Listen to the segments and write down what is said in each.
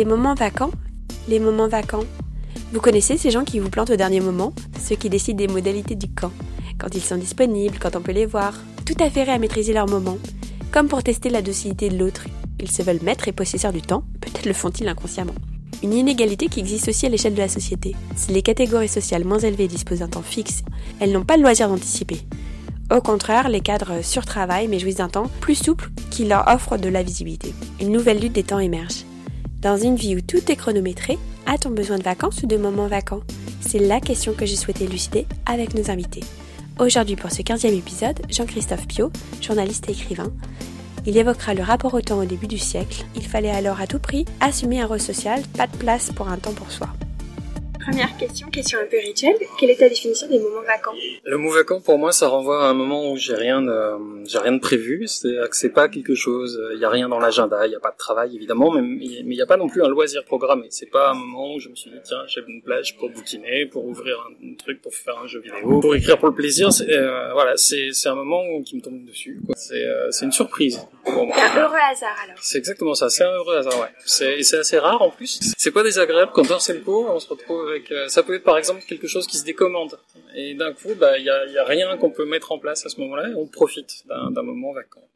Les moments vacants Les moments vacants Vous connaissez ces gens qui vous plantent au dernier moment Ceux qui décident des modalités du camp Quand ils sont disponibles, quand on peut les voir Tout affairés à maîtriser leur moment Comme pour tester la docilité de l'autre. Ils se veulent maîtres et possesseurs du temps, peut-être le font-ils inconsciemment. Une inégalité qui existe aussi à l'échelle de la société. Si les catégories sociales moins élevées disposent d'un temps fixe, elles n'ont pas le loisir d'anticiper. Au contraire, les cadres surtravaillent mais jouissent d'un temps plus souple qui leur offre de la visibilité. Une nouvelle lutte des temps émerge. Dans une vie où tout est chronométré, a-t-on besoin de vacances ou de moments vacants? C'est la question que j'ai souhaité élucider avec nos invités. Aujourd'hui pour ce 15e épisode, Jean-Christophe Pio, journaliste et écrivain. Il évoquera le rapport au temps au début du siècle. Il fallait alors à tout prix assumer un rôle social, pas de place pour un temps pour soi. Première question, question un peu rituelle. Quelle est ta définition des moments vacants Le mot vacant pour moi, ça renvoie à un moment où j'ai rien, de, j'ai rien de prévu. C'est-à-dire que c'est pas quelque chose. Il y a rien dans l'agenda. Il y a pas de travail évidemment, mais il n'y a pas non plus un loisir programmé. C'est pas un moment où je me suis dit tiens, j'ai une plage pour bouquiner, pour ouvrir un truc, pour faire un jeu vidéo, pour écrire pour le plaisir. C'est, euh, voilà, c'est, c'est un moment qui me tombe dessus. Quoi. C'est, euh, c'est une surprise. Pour moi. Un heureux hasard alors. C'est exactement ça. C'est un heureux hasard. Ouais. C'est, c'est assez rare en plus. C'est pas désagréable quand on sait le pot, on se retrouve euh, ça peut être par exemple quelque chose qui se décommande. Et d'un coup, bah, il n'y a, y a, rien qu'on peut mettre en place à ce moment-là et on profite d'un moment vacant.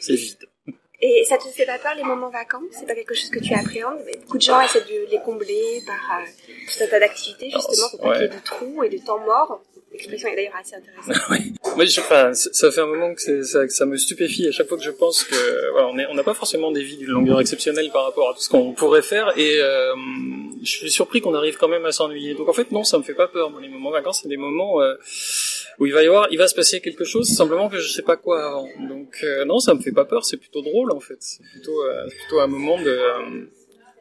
C'est vide. Et ça te fait pas peur les moments vacants? C'est pas quelque chose que tu appréhendes? Beaucoup de gens essaient de les combler par euh, tout un tas d'activités justement pour pas qu'il y ait de trous et de temps mort. L'expression est d'ailleurs assez intéressante. oui. Moi, je, enfin, ça fait un moment que, ça, que ça me stupéfie à chaque fois que je pense que voilà, on n'a on pas forcément des vies d'une longueur exceptionnelle par rapport à tout ce qu'on pourrait faire et euh, je suis surpris qu'on arrive quand même à s'ennuyer. Donc en fait, non, ça me fait pas peur. Moi, les moments vacances, c'est des moments euh, où il va y avoir, il va se passer quelque chose, simplement que je sais pas quoi avant. Donc euh, non, ça me fait pas peur. C'est plutôt drôle en fait. C'est plutôt, euh, plutôt un moment de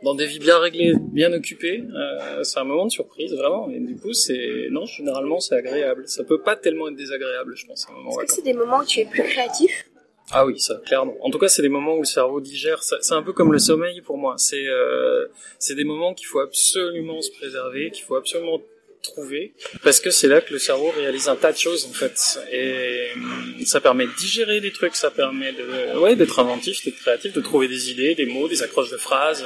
dans des vies bien réglées, bien occupées, euh, c'est un moment de surprise vraiment. Et du coup, c'est non, généralement c'est agréable. Ça peut pas tellement être désagréable, je pense. Est-ce que c'est des moments où tu es plus créatif? Ah oui, ça, clairement. En tout cas, c'est des moments où le cerveau digère. C'est un peu comme le sommeil pour moi. C'est euh, c'est des moments qu'il faut absolument se préserver, qu'il faut absolument trouver, parce que c'est là que le cerveau réalise un tas de choses en fait. Et ça permet de digérer des trucs, ça permet de ouais d'être inventif, d'être créatif, de trouver des idées, des mots, des accroches de phrases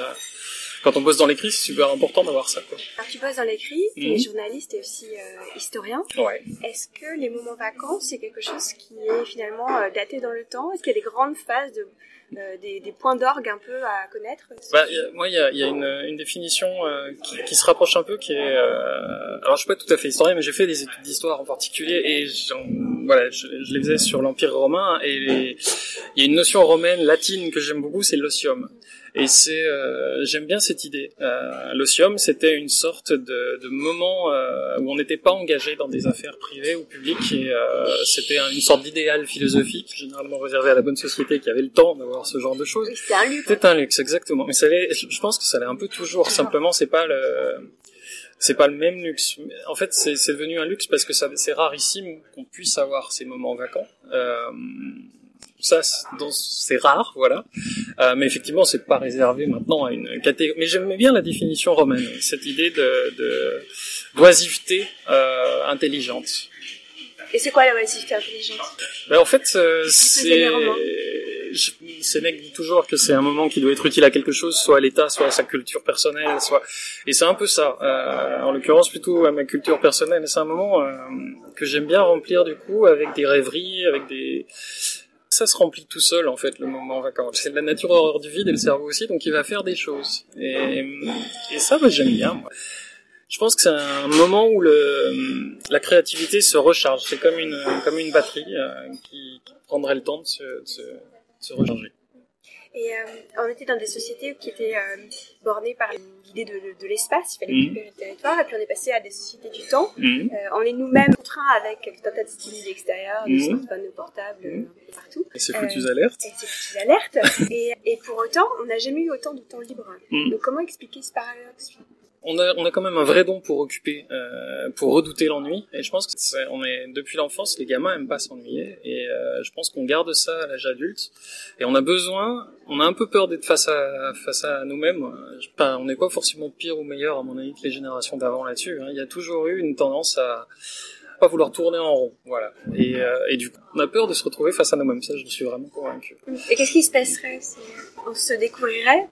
quand on bosse dans l'écrit, c'est super important d'avoir ça. Quoi. Alors, tu bosses dans l'écrit, tu es mhm. journaliste et aussi euh, historien. Ouais. Est-ce que les moments vacants, c'est quelque chose qui est finalement euh, daté dans le temps? Est-ce qu'il y a des grandes phases de euh, des, des, points d'orgue un peu à connaître? Bah, Moi, il y a, y a une, une, définition qui, qui, se rapproche un peu, qui est... Alors, je suis pas tout à fait historien, mais j'ai fait des études d'histoire en particulier, et voilà, je, je, les faisais sur l'Empire romain, et il y a une notion romaine latine que j'aime beaucoup, c'est l'osium. Et c'est, euh, j'aime bien cette idée. Euh, L'osium, c'était une sorte de, de moment euh, où on n'était pas engagé dans des affaires privées ou publiques, et euh, c'était une sorte d'idéal philosophique, généralement réservé à la bonne société qui avait le temps d'avoir ce genre de choses. c'était un luxe. C'était un luxe, exactement. Mais ça je pense que ça l'est un peu toujours. Simplement, c'est pas le c'est pas le même luxe. En fait, c'est devenu un luxe parce que c'est rarissime qu'on puisse avoir ces moments vacants. Euh, ça c'est rare voilà euh, mais effectivement c'est pas réservé maintenant à une catégorie mais j'aimais bien la définition romaine cette idée de, d'oisiveté euh, intelligente et c'est quoi la oisiveté intelligente? Ben, en fait euh, c'est Sénèque dit toujours que c'est un moment qui doit être utile à quelque chose, soit à l'État, soit à sa culture personnelle, soit. Et c'est un peu ça. Euh, en l'occurrence, plutôt à ma culture personnelle. C'est un moment euh, que j'aime bien remplir du coup avec des rêveries, avec des ça se remplit tout seul en fait le moment vacances. C'est la nature horreur du vide et le cerveau aussi, donc il va faire des choses. Et, ça, bah, j'aime bien. Moi. Je pense que c'est un moment où le, la créativité se recharge. C'est comme une comme une batterie euh, qui, qui, prendrait le temps de se, de se, de se recharger. Et euh, on était dans des sociétés qui étaient euh, bornées par l'idée de, de, de l'espace, il fallait mmh. occuper le territoire, et puis on est passé à des sociétés du temps. Mmh. Euh, on est nous-mêmes contraints avec tout un tas de stimuli extérieurs, des mmh. smartphones portables, mmh. partout. Et c'est foutus alertes. Et c'est foutus alertes. et, et, pour autant, on n'a jamais eu autant de temps libre. Mmh. Donc comment expliquer ce paradoxe? On a, on a quand même un vrai don pour occuper, euh, pour redouter l'ennui. Et je pense que est, on est depuis l'enfance, les gamins aiment pas s'ennuyer. Et euh, je pense qu'on garde ça à l'âge adulte. Et on a besoin, on a un peu peur d'être face à face à nous-mêmes. on n'est pas forcément pire ou meilleur à mon avis que les générations d'avant là-dessus. Hein. Il y a toujours eu une tendance à pas vouloir tourner en rond, voilà. Et, euh, et du coup, on a peur de se retrouver face à nous-mêmes. Ça, je suis vraiment convaincu. Et qu'est-ce qui se passerait si on se découvrirait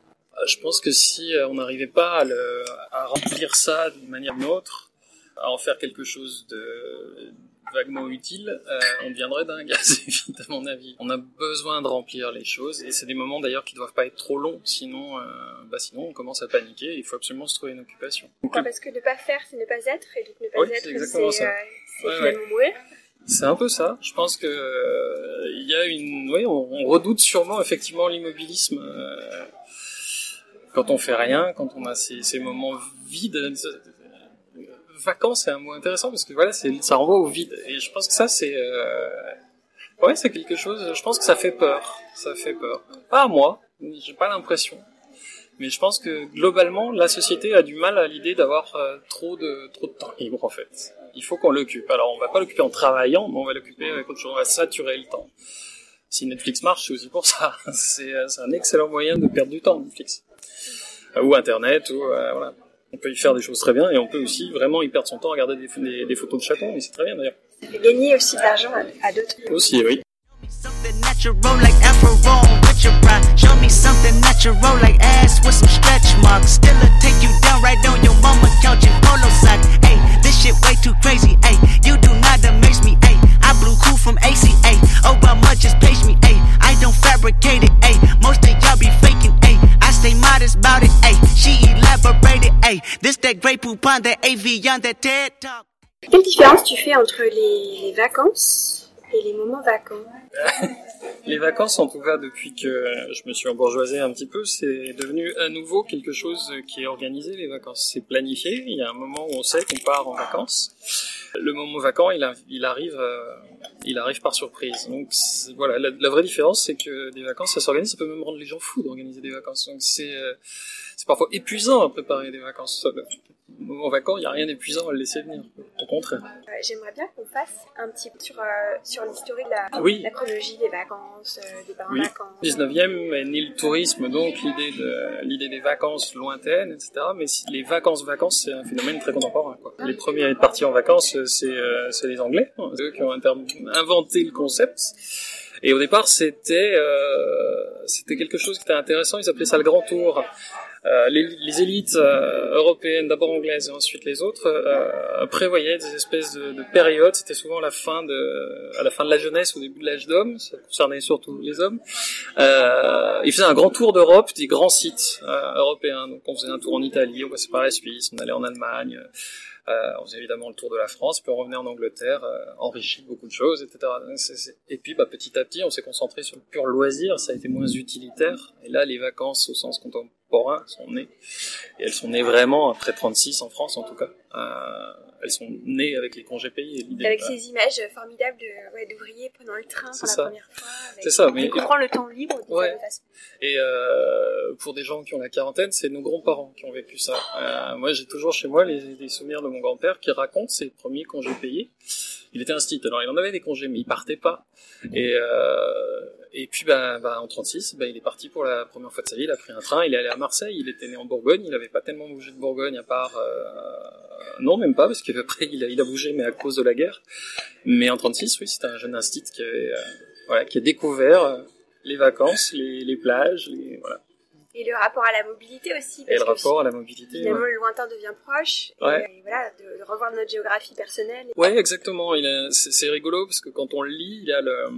Je pense que si on n'arrivait pas à, le, à remplir ça d'une manière ou d'une autre, à en faire quelque chose de vaguement utile, euh, on deviendrait dingue assez vite à mon avis. On a besoin de remplir les choses et c'est des moments d'ailleurs qui doivent pas être trop longs, sinon, euh, bah sinon on commence à paniquer. il faut absolument se trouver une occupation. Pourquoi Parce que ne pas faire, c'est ne pas être et donc ne pas être, c'est euh, finalement mourir. C'est un peu ça. Je pense que euh, il y a une, oui, on, on, redoute sûrement effectivement l'immobilisme euh, quand on fait rien, quand on a ces, ces moments vides vacances, c'est un mot intéressant parce que voilà, ça renvoie au vide. Et je pense que ça, c'est, euh... ouais, c'est quelque chose. Je pense que ça fait peur. Ça fait peur. Pas à moi. J'ai pas l'impression. Mais je pense que globalement, la société a du mal à l'idée d'avoir euh, trop de trop de temps libre en fait. Il faut qu'on l'occupe. Alors on va pas l'occuper en travaillant, mais on va l'occuper avec autre chose. On va saturer le temps. Si Netflix marche, c'est aussi pour ça. Euh, c'est un excellent moyen de perdre du temps, Netflix. Ou Internet, ou euh, voilà. On peut y faire des choses très bien et on peut aussi vraiment y perdre son temps à regarder des, des, photos de chatons, mais c'est très bien d'ailleurs. Gagner aussi de l'argent à, d'autres. Aussi, oui. Show me something natural like ass with some stretch marks. Still take you down right on your mama couch in polo sock. Hey, this shit way too crazy. Hey, you do not amaze me. Hey, I blew cool from ACA. Obama just page me. Hey, I don't fabricate it. Hey, most of y'all be faking. Hey, I stay modest about it. Hey, she elaborated. Hey, this that great poupon that AV on that TED talk. Quelle différence tu fais entre les vacances et les moments vacants Les vacances, en tout cas, depuis que je me suis embourgeoisé un petit peu, c'est devenu à nouveau quelque chose qui est organisé, les vacances. C'est planifié, il y a un moment où on sait qu'on part en vacances. Le moment vacant, il, arrive, euh, il arrive par surprise. Donc voilà, la, vraie différence, c'est que des vacances, ça s'organise, ça peut même rendre les gens fous d'organiser des vacances. Donc c'est euh, c'est parfois épuisant à préparer des vacances. En vacances, il n'y a rien d'épuisant à le laisser venir. Au contraire. Euh, j'aimerais bien qu'on fasse un petit peu sur, euh, sur l'historique de la, la, chronologie des vacances, euh, des parents oui. vacances. 19e est né le tourisme, donc l'idée de l'idée des vacances lointaines, etc. Mais les vacances vacances, c'est un phénomène très contemporain. Quoi. Les premiers à être partis en vacances, c'est c'est les Anglais, hein, eux qui ont inventé le concept. Et au départ, c'était euh, c'était quelque chose qui était intéressant. Ils appelaient ça le Grand Tour. Euh, les, les, élites euh, européennes, d'abord anglaises et ensuite les autres, euh, prévoyaient des espèces de, de périodes. C'était souvent la fin de, à la fin de la jeunesse, au début de l'âge d'homme. Ça concernait surtout les hommes. ils faisaient un grand tour d'Europe, des grands sites européens. Donc on faisait un tour en Italie, on passait par la Suisse, on allait en Allemagne. Euh, on faisait évidemment le tour de la France, puis on revenait en Angleterre, euh, enrichi de beaucoup de choses, etc. Et puis bah, petit à petit, on s'est concentré sur le pur loisir, ça a été moins utilitaire. Et là, les vacances au sens contemporain sont nées. Et elles sont nées vraiment après 36 en France en tout cas. Euh, elles sont nées avec les congés payés. Avec ces images formidables d'ouvriers prenant le train pour la première fois. C'est ça, mais découvrant le temps libre. Ouais. Et euh, pour des gens qui ont la quarantaine, c'est nos grands-parents qui ont vécu ça. Euh, moi, j'ai toujours chez moi les, des souvenirs de mon grand-père qui raconte ses premiers congés payés. Il était instituteur, alors il en avait des congés, mais il partait pas. Et euh, et puis, bah, bah, en 36, bah, il est parti pour la première fois de sa vie. Il a pris un train, il est allé à Marseille. Il était né en Bourgogne. Il n'avait pas tellement bougé de Bourgogne à part, euh... non, même pas, parce qu'après il a, il a bougé, mais à cause de la guerre. Mais en 36, oui, c'était un jeune instit qui avait, euh, voilà, qui a découvert euh, les vacances, les, les plages, les, voilà. Et le rapport à la mobilité aussi. Parce et le rapport à la mobilité. Finalement, le lointain devient proche. Ouais. Et, voilà, de, revoir notre géographie personnelle. Ouais, exactement. C'est rigolo parce que quand on le lit, il y a le,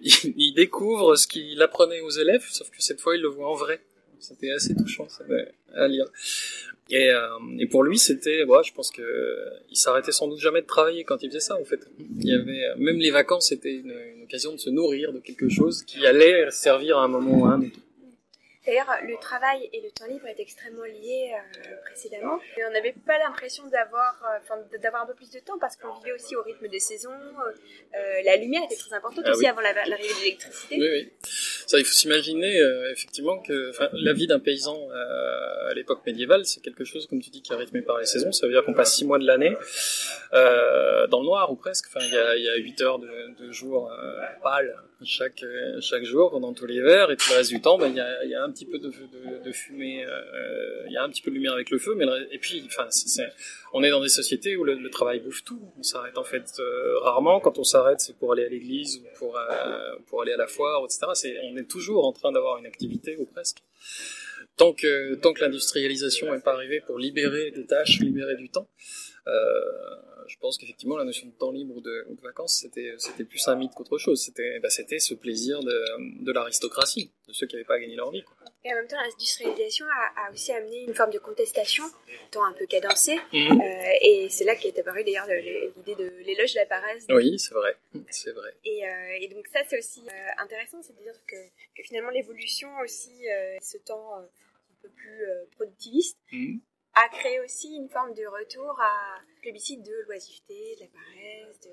il, découvre ce qu'il apprenait aux élèves, sauf que cette fois il le voit en vrai. C'était assez touchant ça, à lire. Et, euh, et pour lui, c'était, ouais, je pense que il s'arrêtait sans doute jamais de travailler quand il faisait ça. En fait, il y avait même les vacances, c'était une, une, occasion de se nourrir de quelque chose qui allait servir à un moment ou à un autre. D'ailleurs, le travail et le temps libre étaient extrêmement liés euh, précédemment. Et on n'avait pas l'impression d'avoir, euh, enfin, d'avoir un peu plus de temps parce qu'on vivait aussi au rythme des saisons. Euh, la lumière était très importante ah aussi avant l'arrivée de l'électricité. Oui, oui. Ça, il faut s'imaginer effectivement que la vie d'un paysan à l'époque médiévale, c'est quelque chose, comme tu dis, qui est rythmé par les saisons. Ça veut dire qu'on passe six mois de l'année dans le noir ou presque. Enfin, il y a, y a 8 heures de, de jour pâle chaque chaque jour pendant tout l'hiver et tout le reste du temps, ben, il y a, y a un petit peu de, de, de fumée, euh, il y a un petit peu de lumière avec le feu, mais et puis, enfin, on est dans des sociétés où le, travail bouffe tout. On s'arrête en fait euh, rarement. Quand on s'arrête, c'est pour aller à l'église ou pour euh, pour aller à la foire, etc. C'est, on est toujours en train d'avoir une activité ou presque. tant que tant que l'industrialisation n'est pas arrivée pour libérer des tâches, libérer du temps, je pense qu'effectivement la notion de temps libre ou de, vacances c'était c'était plus un mythe qu'autre chose. C'était bah, c'était ce plaisir de, de l'aristocratie, de ceux qui n'avaient pas gagné leur vie. Quoi. Et en même temps, l'industrialisation a, a, aussi amené une forme de contestation, temps un peu cadencé. Mhm. Euh, et c'est là qu'est apparue d'ailleurs l'idée de l'éloge de la paresse. Oui, c'est vrai, c'est vrai. Et, euh, et, donc ça, c'est aussi euh, intéressant, c'est de dire que, que finalement l'évolution aussi, euh, ce temps un peu plus productiviste, mhm a créé aussi une forme de retour à plébiscite de l'oisiveté, de la paresse, de,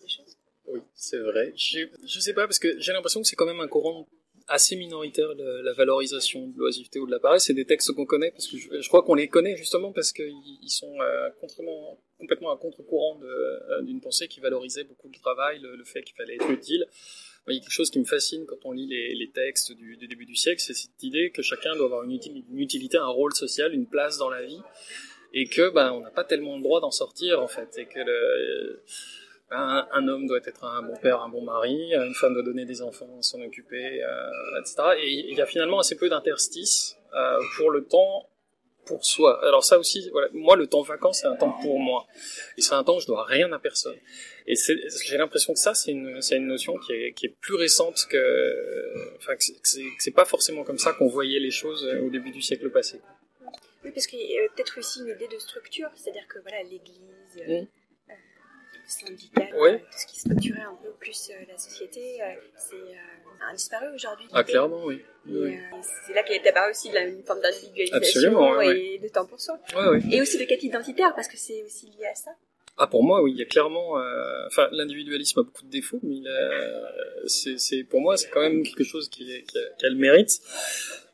des choses. Oui, c'est vrai. Je, je sais pas, parce que j'ai l'impression que c'est quand même un courant assez minoritaire la valorisation de l'oisiveté ou de la paresse. C'est des textes qu'on connaît, parce que je, crois qu'on les connaît justement parce qu'ils sont euh, complètement à contre-courant euh, d'une pensée qui valorisait beaucoup le travail, le fait qu'il fallait être utile. Il y a quelque chose qui me fascine quand on lit les, textes du, début du siècle, c'est cette idée que chacun doit avoir une, utilité, un rôle social, une place dans la vie, et que ben on n'a pas tellement le droit d'en sortir en fait, et que le, un, un, homme doit être un bon père, un bon mari, une femme doit donner des enfants, s'en occuper, euh, etc. Et il y a finalement assez peu d'interstices euh, pour le temps pour soi. Alors ça aussi, voilà, moi le temps vacances c'est un temps pour moi, et c'est un temps où je dois rien à personne. Et j'ai l'impression que ça, c'est une, une notion qui est, qui est plus récente que, enfin, que c'est pas forcément comme ça qu'on voyait les choses euh, au début du siècle passé. Oui, parce qu'il y a peut-être aussi une idée de structure, c'est-à-dire que voilà, l'Église, euh, mmh. euh le syndicat, tout ce qui structurait un peu plus euh, la société, c'est a disparu aujourd'hui. Ah, clairement, oui. c'est là qu'est apparu aussi une forme d'individualisation et de temps pour soi. Et aussi de quête identitaire, parce que c'est aussi lié à ça. Ah pour moi oui, il y a clairement, euh, enfin l'individualisme a beaucoup de défauts, mais c'est, c'est pour moi c'est quand même quelque chose qui, qui, a, qui a le mérite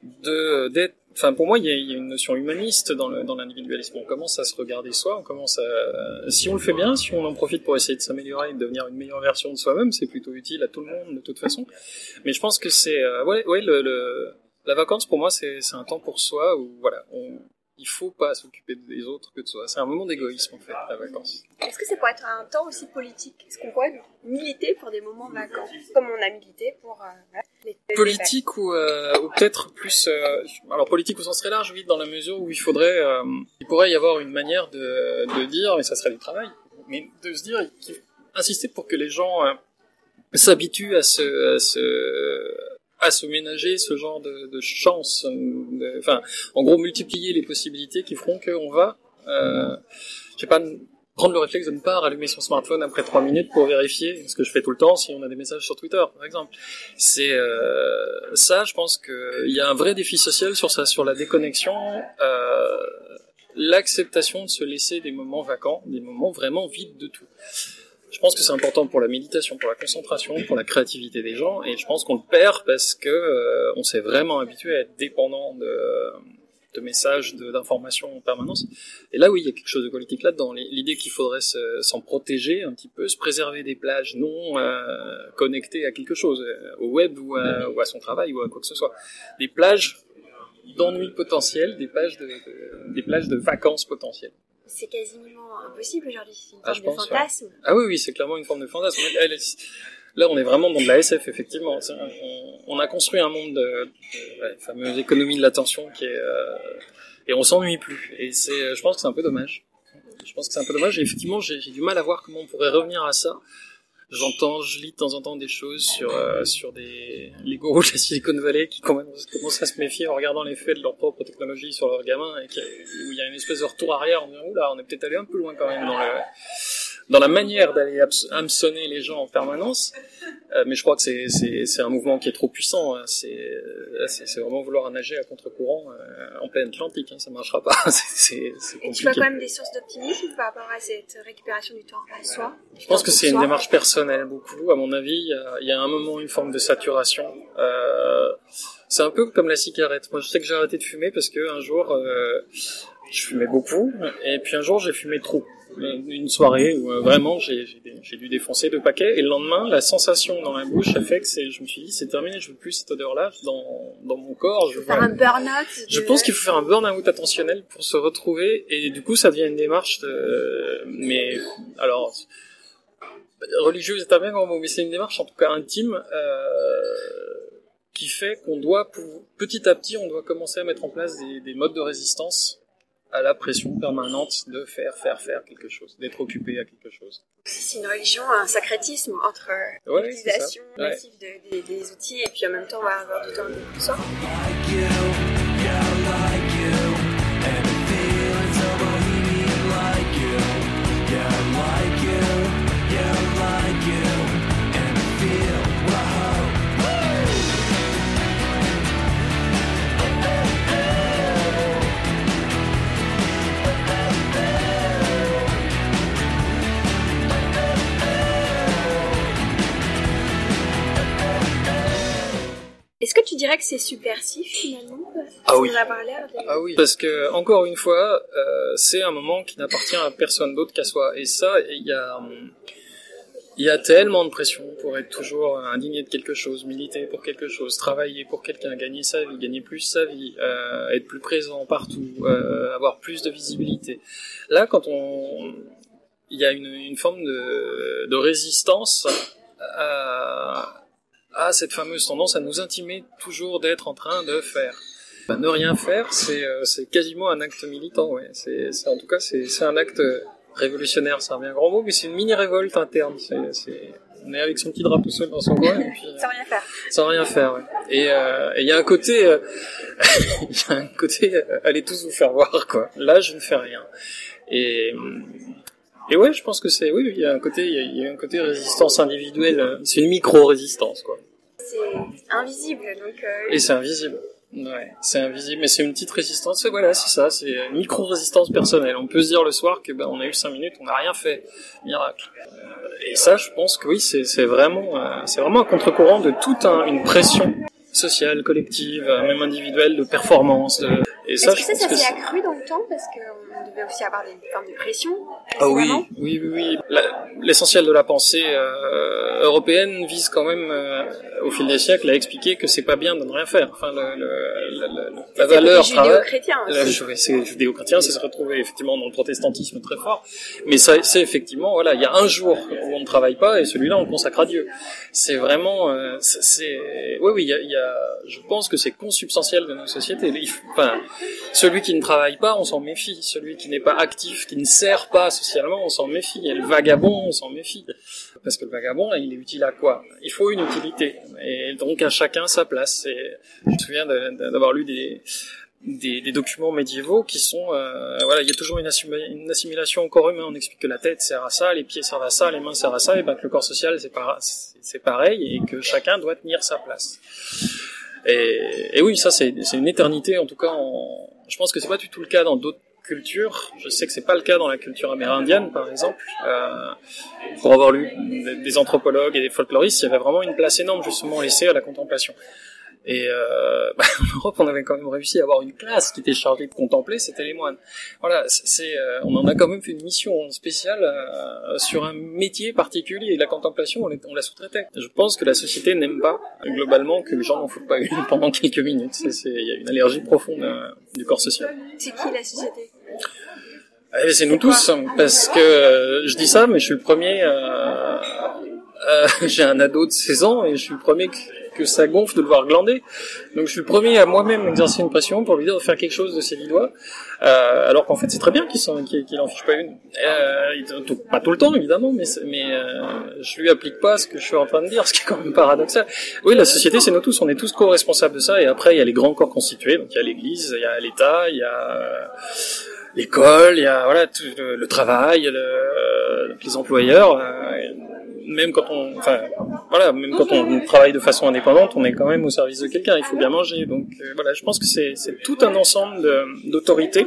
de d'être. Enfin pour moi il y, a, y a une notion humaniste dans, le, dans l'individualisme. On commence à se regarder soi, on commence à, si on le fait bien, si on en profite pour essayer de s'améliorer et de devenir une meilleure version de soi-même, c'est plutôt utile à tout le monde de toute façon. Mais je pense que c'est, euh, ouais ouais le, le la vacance pour moi c'est, c'est un temps pour soi où voilà on il faut pas s'occuper des autres que de soi. C'est un moment d'égoïsme en fait, la vacance. Est-ce que c'est pour être un temps aussi politique? Est-ce qu'on pourrait militer pour des moments vacants, comme on a milité pour euh, politique ou, euh, ou peut-être plus euh, alors politique au sens très large, oui, dans la mesure où il faudrait, euh, il pourrait y avoir une manière de, de dire, et ça serait du travail, mais de se dire, insister pour que les gens s'habituent à ce, à ce à se ménager ce genre de, de chance. Enfin, en gros, multiplier les possibilités qui feront qu'on va, euh, je sais pas, prendre le réflexe de ne pas rallumer son smartphone après trois minutes pour vérifier, ce que je fais tout le temps si on a des messages sur Twitter, par exemple. C'est euh, ça, je pense qu'il y a un vrai défi social sur ça, sur la déconnexion, euh, l'acceptation de se laisser des moments vacants, des moments vraiment vides de tout. Je pense que c'est important pour la méditation, pour la concentration, pour la créativité des gens, et je pense qu'on le perd parce que euh, on s'est vraiment habitué à être dépendant de, de messages, d'informations en permanence. Et là, oui, il y a quelque chose de politique là-dedans. L'idée qu'il faudrait s'en protéger un petit peu, se préserver des plages non euh, connectées à quelque chose, euh, au web ou à, ou à, son travail ou à quoi que ce soit. Des plages d'ennui potentiel, des plages de, de, des plages de vacances potentielles c'est quasiment impossible aujourd'hui. C'est une ah, forme de fantasme. Ah oui, oui, c'est clairement une forme de fantasme. Là, on est vraiment dans de la SF, effectivement. On, a construit un monde de, la fameuse économie de l'attention qui est euh, et on s'ennuie plus. Et c'est, je pense que c'est un peu dommage. Je pense que c'est un peu dommage. Et effectivement, j'ai du mal à voir comment on pourrait revenir à ça j'entends, je lis de temps en temps des choses sur euh, sur des les gourous de la Silicon Valley qui commencent à se méfier en regardant les faits de leur propre technologie sur leurs gamins et où il y a une espèce de retour arrière en disant oula on est peut-être allé un peu loin quand même dans le dans la manière d'aller hameçonner les gens en permanence. Euh, mais je crois que c'est, c'est, c'est un mouvement qui est trop puissant. Hein. C'est, euh, c'est, c'est vraiment vouloir nager à contre-courant euh, en plein Atlantique. Hein. Ça marchera pas. c'est, c'est, Et tu vois quand même des sources d'optimisme par rapport à cette récupération du temps à soi? Je pense que c'est une démarche personnelle beaucoup. À mon avis, il y a, il y a un moment une forme de saturation. Euh, c'est un peu comme la cigarette. Moi, je sais que j'ai arrêté de fumer parce que un jour, euh, je fumais beaucoup, et puis un jour, j'ai fumé trop une soirée où euh, vraiment j'ai dû défoncer deux paquets. Et le lendemain la sensation dans la bouche a fait que c'est je me suis dit c'est terminé je veux plus cette odeur là dans, dans mon corps je faire un burn-out je pense qu'il faut faire un burn-out attentionnel pour se retrouver. Et du coup ça devient une démarche de, mais alors religieuse est un bien grand mot mais c'est une démarche en tout cas intime euh, qui fait qu'on doit, petit à petit, on doit commencer à mettre en place des, des modes de résistance à la pression permanente de faire, faire, faire quelque chose, d'être occupé à quelque chose. C'est une religion, un sacrétisme entre ouais, l'utilisation massive de, des, des, outils et puis en même temps on va avoir du temps pour soi. Dirais que c'est subversif finalement Ah oui. Ah oui. Parce que encore une fois, euh, c'est un moment qui n'appartient à personne d'autre qu'à soi. Et ça, il y a, il y a tellement de pression pour être toujours indigné de quelque chose, militer pour quelque chose, travailler pour quelqu'un, gagner sa vie, gagner plus sa vie, euh, être plus présent partout, euh, avoir plus de visibilité. Là, quand on, il y a une, une forme de, de résistance à a cette fameuse tendance à nous intimer toujours d'être en train de faire. Ben, ne rien faire, c'est euh, c'est quasiment un acte militant. Ouais. C'est en tout cas c'est c'est un acte révolutionnaire, ça revient un grand mot, mais c'est une mini révolte interne. C'est on est avec son petit drapeau seul dans son coin et puis sans rien faire. Sans rien faire. Ouais. Et euh, il y a un côté, euh, il y a un côté, allez tous vous faire voir quoi. Là, je ne fais rien. Et et ouais, je pense que c'est, oui, il y a un côté, il y a, un côté résistance individuelle. C'est une micro-résistance, quoi. C'est invisible, donc. Euh... Et c'est invisible. Ouais, c'est invisible, mais c'est une petite résistance. Voilà, c'est ça, c'est une micro-résistance personnelle. On peut se dire le soir que ben on a eu cinq minutes, on n'a rien fait, miracle. Euh, et ça, je pense que oui, c'est vraiment, euh, c'est vraiment un contre-courant de toute une pression sociale, collective, euh, même individuelle, de performance. De... Et ça, Est-ce que ça, ça s'est accru dans le temps? Parce qu'on devait aussi avoir des formes de pression Ah oui, oui, oui, oui. L'essentiel de la pensée euh, européenne vise quand même, euh, au fil des siècles, à expliquer que c'est pas bien de ne rien faire. Enfin, le, le, la valeur judéo-chrétien. C'est judéo-chrétien, ça se retrouvait effectivement dans le protestantisme très fort. Mais c'est effectivement, voilà, il y a un jour où on ne travaille pas et celui-là on consacre à Dieu. C'est vraiment, euh, c'est, oui, oui, il y a, y a, je pense que c'est consubstantiel de nos sociétés. Enfin, celui qui ne travaille pas, on s'en méfie. Celui qui n'est pas actif, qui ne sert pas socialement, on s'en méfie. Et le vagabond, on s'en méfie. Parce que le vagabond, il est utile à quoi? Il faut une utilité. Et donc à chacun sa place. Je me souviens d'avoir lu des, documents médiévaux qui sont euh, voilà il y a toujours une, assimilation au corps humain on explique que la tête sert à ça les pieds servent à ça les mains servent à ça et ben que le corps social c'est pareil et que chacun doit tenir sa place et, oui ça c'est une éternité en tout cas je pense que c'est pas du tout le cas dans d'autres Je sais que c'est pas le cas dans la culture amérindienne, par exemple. Euh, pour avoir lu des anthropologues et des folkloristes, il y avait vraiment une place énorme justement laissée à la contemplation. Et euh, bah, en Europe, on avait quand même réussi à avoir une classe qui était chargée de contempler, c'était les moines. Voilà, euh, on en a quand même fait une mission spéciale sur un métier particulier. La contemplation, on, la sous-traitait. Je pense que la société n'aime pas globalement que les gens n'en foutent pas une pendant quelques minutes. Il y a une allergie profonde du corps social. C'est qui la société? C'est nous tous, parce que je dis ça, mais je suis le premier. j'ai un ado de 16 ans et je suis le premier que ça gonfle de le voir glander. Donc je suis le premier à moi-même exercer une pression pour lui dire de faire quelque chose de ses dix doigts, euh, alors qu'en fait c'est très bien qu'il qu'il en fiche pas une. Euh, pas tout le temps évidemment, mais, mais euh, je lui applique pas ce que je suis en train de dire, ce qui est quand même paradoxal. Oui, la société c'est nous tous, on est tous co-responsables de ça, et après il y a les grands corps constitués, donc il y a l'Église, il y a l'État, il y a l'école, il y a voilà tout le, travail, le, les employeurs. Euh, même quand on, enfin, voilà, même quand on travaille de façon indépendante, on est quand même au service de quelqu'un. Il faut bien manger. Donc euh, voilà, je pense que c'est tout un ensemble d'autorités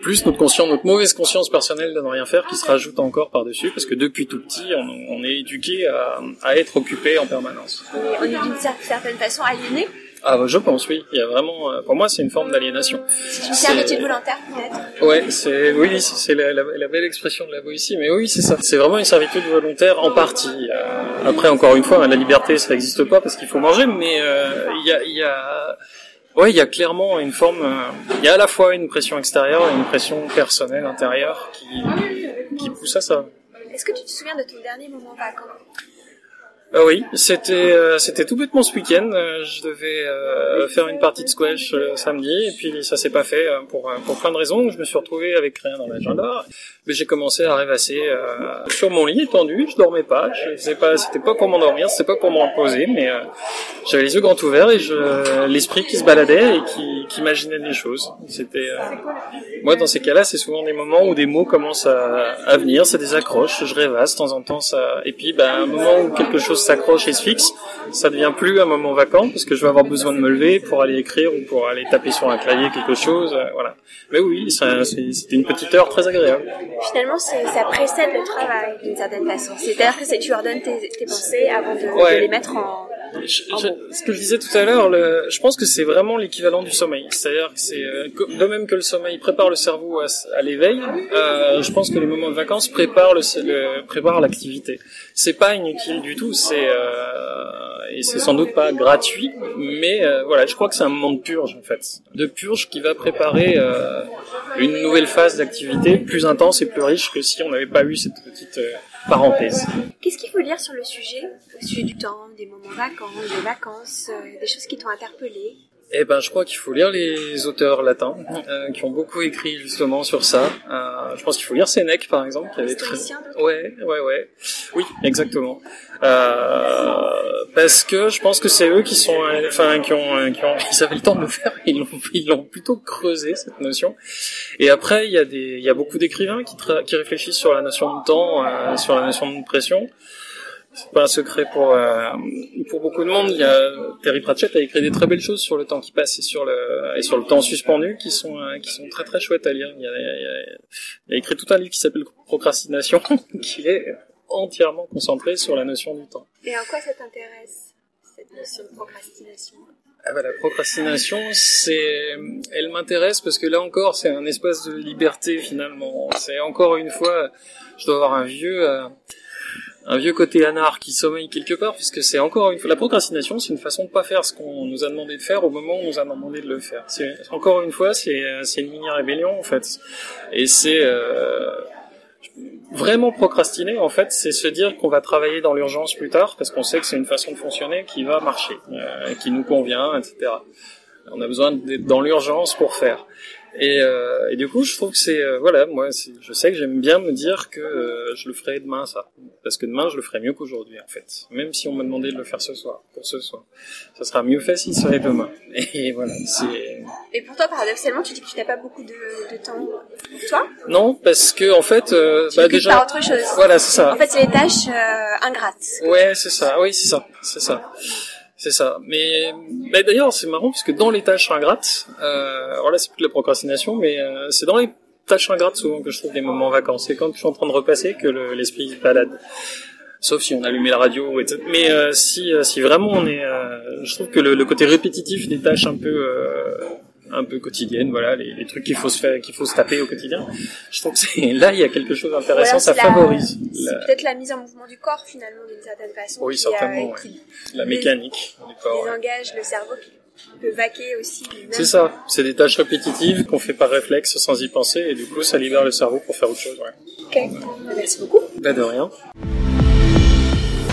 plus notre conscience, notre mauvaise conscience personnelle de ne rien faire qui se rajoute encore par-dessus, parce que depuis tout petit, on, on est éduqué à, à, être occupé en permanence. On est d'une certaine façon aliéné ah, bah, je pense, oui. Il y a vraiment, euh, pour moi, c'est une forme d'aliénation. C'est un métier volontaire, peut-être. Ouais, c'est, oui, c'est la, la, la, belle expression de la ici, mais oui, c'est ça. C'est vraiment une servitude volontaire en partie. Euh, après, encore une fois, la liberté, ça n'existe pas parce qu'il faut manger, mais euh, il y a, y a, ouais, il y a clairement une forme, il y a à la fois une pression extérieure et une pression personnelle intérieure qui, qui pousse à ça. Est-ce que tu te souviens de ton dernier moment vacant? Euh, oui, c'était euh, c'était tout bêtement ce week-end. Euh, je devais euh, faire une partie de squash samedi et puis ça s'est pas fait pour pour plein de raisons. Je me suis retrouvé avec rien dans l'agenda. J'ai commencé à rêvasser sur mon lit étendu. Je dormais pas. Je sais pas, c'était pas pour m'endormir, c'était pas pour me reposer, mais j'avais les yeux grands ouverts et je l'esprit qui se baladait et qui, qui imaginait des choses. C'était moi dans ces cas-là, c'est souvent des moments où des mots commencent à, à venir, c'est des accroches. Je rêvasse de temps en temps ça et puis ben un moment où quelque chose s'accroche et se fixe, ça devient plus un moment vacant parce que je vais avoir besoin de me lever pour aller écrire ou pour aller taper sur un clavier quelque chose, euh, voilà. Mais oui, c'était une petite heure très agréable. Finalement, ça précède le travail d'une certaine façon. C'est-à-dire que tu ordonnes tes, tes pensées avant de, de les mettre en, ce que je disais tout à l'heure, je pense que c'est vraiment l'équivalent du sommeil. C'est-à-dire que c'est euh, de même que le sommeil prépare le cerveau à, l'éveil, euh, je pense que les moments de vacances préparent le, le préparent l'activité. C'est pas inutile du tout, c'est euh, et c'est sans doute pas gratuit, mais euh, voilà, je crois que c'est un moment de purge en fait, de purge qui va préparer euh, une nouvelle phase d'activité plus intense et plus riche que si on n'avait pas eu cette petite parenthèse. Qu'est-ce qu'il faut lire sur le sujet, le sujet du temps, des moments vacants, des vacances, euh, des choses qui t'ont interpellé? Eh ben, je crois qu'il faut lire les auteurs latins euh, qui ont beaucoup écrit justement sur ça. Euh, je pense qu'il faut lire Sénèque, par exemple, qui avait très. Ouais, ouais, ouais. Oui, exactement. Euh, parce que je pense que c'est eux qui sont, enfin, qui ont, qui ont, ils avaient le temps de le faire. Ils l'ont, ils l'ont plutôt creusé cette notion. Et après, il y a des, il y a beaucoup d'écrivains qui, qui réfléchissent sur la notion de temps, euh, sur la notion de pression c'est pas un secret pour euh, pour beaucoup de monde. Il y a Terry Pratchett a écrit des très belles choses sur le temps qui passe et sur le et sur le temps suspendu qui sont euh, qui sont très très chouettes à lire. Il, a, il a écrit tout un livre qui s'appelle Procrastination qui est entièrement concentré sur la notion du temps. Et en quoi ça t'intéresse cette notion de procrastination? Ah bah, la procrastination, c'est, elle m'intéresse parce que là encore, c'est un espace de liberté finalement. C'est encore une fois, je dois avoir un vieux, euh, un vieux côté anard qui sommeille quelque part, puisque c'est encore une fois la procrastination, c'est une façon de pas faire ce qu'on nous a demandé de faire au moment où on nous a demandé de le faire. C'est encore une fois, c'est c'est une mini rébellion en fait, et c'est euh, vraiment procrastiner en fait, c'est se dire qu'on va travailler dans l'urgence plus tard parce qu'on sait que c'est une façon de fonctionner qui va marcher, euh, qui nous convient, etc. On a besoin d'être dans l'urgence pour faire. Et, euh, et, du coup, je trouve que c'est euh, voilà, moi, je sais que j'aime bien me dire que euh, je le ferai demain ça, parce que demain je le ferai mieux qu'aujourd'hui en fait. Même si on m'a demandé de le faire ce soir, pour ce soir, ça sera mieux fait s'il serait demain. Et voilà, c'est. Et pour toi, paradoxalement, tu dis que tu n'as pas beaucoup de, de, temps pour toi Non, parce que en fait, euh, bah déjà. Par autre chose. Voilà, c'est ça. En fait, c'est les tâches ingrates. Ouais, c'est ça. Oui, c'est ça, c'est ça. C'est ça. Mais, mais d'ailleurs, c'est marrant parce que dans les tâches ingrates, euh, alors là c'est plus de la procrastination, mais euh, c'est dans les tâches ingrates souvent que je trouve des moments vacances. C'est quand je suis en train de repasser que l'esprit se balade. Sauf si on allumait la radio, etc. Mais euh, si, euh, si vraiment on est, euh, je trouve que le, le, côté répétitif des tâches un peu un peu quotidienne, voilà, les, les trucs qu'il faut se faire, qu'il faut se taper au quotidien. Je trouve que là il y a quelque chose d'intéressant, ça favorise. C'est peut-être la mise en mouvement du corps finalement d'une certaine façon. Oui, certainement. La mécanique du corps. Désengage le cerveau qui peut vaquer aussi. C'est ça. C'est des tâches répétitives qu'on fait par réflexe sans y penser et du coup ça libère le cerveau pour faire autre chose. Ouais. Ok. Merci beaucoup. Bah de rien.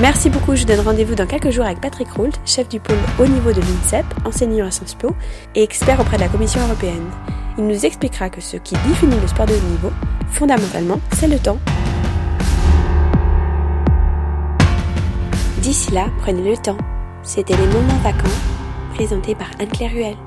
Merci beaucoup, je vous donne rendez-vous dans quelques jours avec Patrick Roult, chef du pôle haut niveau de l'INSEP, enseignant à Sciences Po et expert auprès de la Commission européenne. Il nous expliquera que ce qui définit le sport de haut niveau, fondamentalement, c'est le temps. D'ici là, prenez le temps. C'était les moments vacants, présentés par Anne-Claire Ruel.